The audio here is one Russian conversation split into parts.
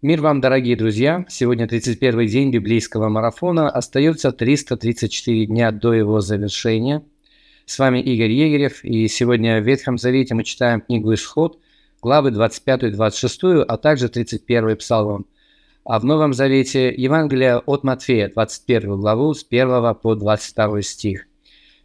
Мир вам, дорогие друзья! Сегодня 31 день библейского марафона. Остается 334 дня до его завершения. С вами Игорь Егерев, и сегодня в Ветхом Завете мы читаем книгу «Исход», главы 25-26, а также 31 псалом. А в Новом Завете Евангелие от Матфея, 21 главу, с 1 по 22 стих.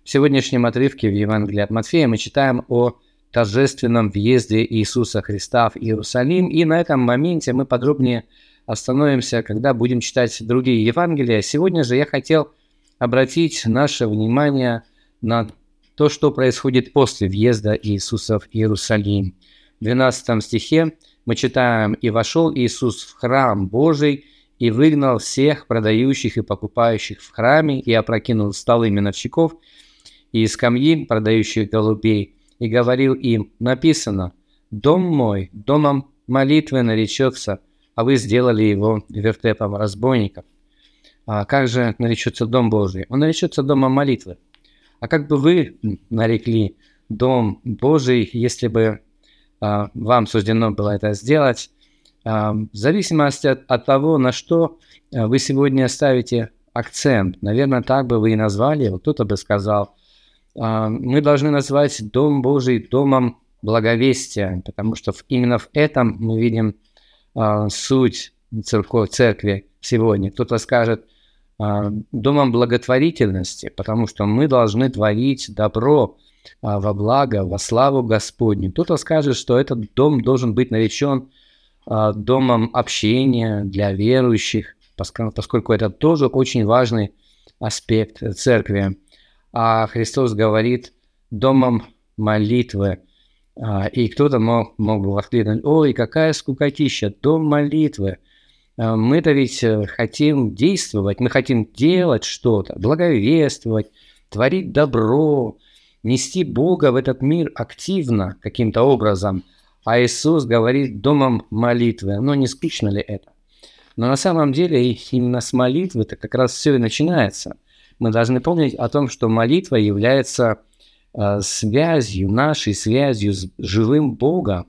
В сегодняшнем отрывке в Евангелии от Матфея мы читаем о торжественном въезде Иисуса Христа в Иерусалим. И на этом моменте мы подробнее остановимся, когда будем читать другие Евангелия. Сегодня же я хотел обратить наше внимание на то, что происходит после въезда Иисуса в Иерусалим. В 12 стихе мы читаем «И вошел Иисус в храм Божий, и выгнал всех продающих и покупающих в храме, и опрокинул столы миновщиков и скамьи продающих голубей, и говорил им, написано, «Дом мой, домом молитвы наречется, а вы сделали его вертепом разбойников». А как же наречется Дом Божий? Он наречется Домом молитвы. А как бы вы нарекли Дом Божий, если бы а, вам суждено было это сделать, а, в зависимости от, от того, на что а, вы сегодня ставите акцент. Наверное, так бы вы и назвали его. Кто-то бы сказал, мы должны назвать Дом Божий домом благовестия, потому что именно в этом мы видим а, суть церкви, церкви сегодня. Кто-то скажет а, домом благотворительности, потому что мы должны творить добро во благо, во славу Господню. Кто-то скажет, что этот дом должен быть наречен домом общения для верующих, поскольку это тоже очень важный аспект церкви а Христос говорит домом молитвы. А, и кто-то мог, мог бы воскликнуть, ой, какая скукотища, дом молитвы. А, мы-то ведь э, хотим действовать, мы хотим делать что-то, благовествовать, творить добро, нести Бога в этот мир активно каким-то образом. А Иисус говорит домом молитвы. Но не скучно ли это? Но на самом деле именно с молитвы-то как раз все и начинается мы должны помнить о том, что молитва является э, связью, нашей связью с живым Богом.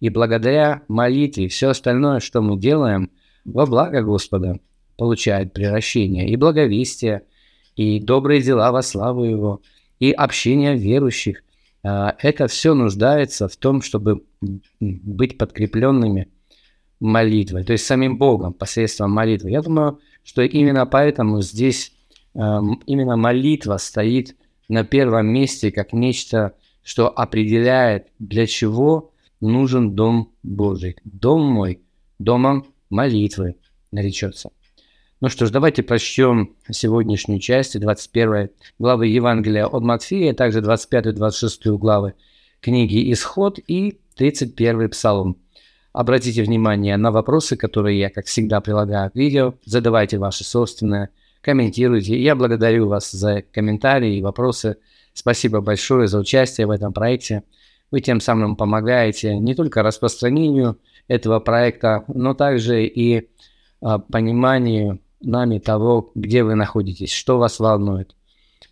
И благодаря молитве все остальное, что мы делаем, во благо Господа получает превращение и благовестие, и добрые дела во славу Его, и общение верующих. Э, это все нуждается в том, чтобы быть подкрепленными молитвой, то есть самим Богом посредством молитвы. Я думаю, что именно поэтому здесь именно молитва стоит на первом месте как нечто, что определяет, для чего нужен Дом Божий. Дом мой, домом молитвы наречется. Ну что ж, давайте прочтем сегодняшнюю часть 21 главы Евангелия от Матфея, а также 25-26 главы книги «Исход» и 31 Псалом. Обратите внимание на вопросы, которые я, как всегда, прилагаю к видео. Задавайте ваши собственные комментируйте. Я благодарю вас за комментарии и вопросы. Спасибо большое за участие в этом проекте. Вы тем самым помогаете не только распространению этого проекта, но также и а, пониманию нами того, где вы находитесь, что вас волнует.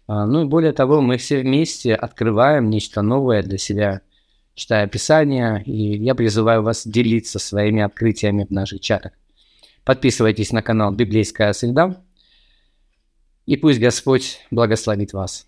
А, ну и более того, мы все вместе открываем нечто новое для себя, читая Писание, и я призываю вас делиться своими открытиями в наших чатах. Подписывайтесь на канал «Библейская среда», и пусть Господь благословит вас.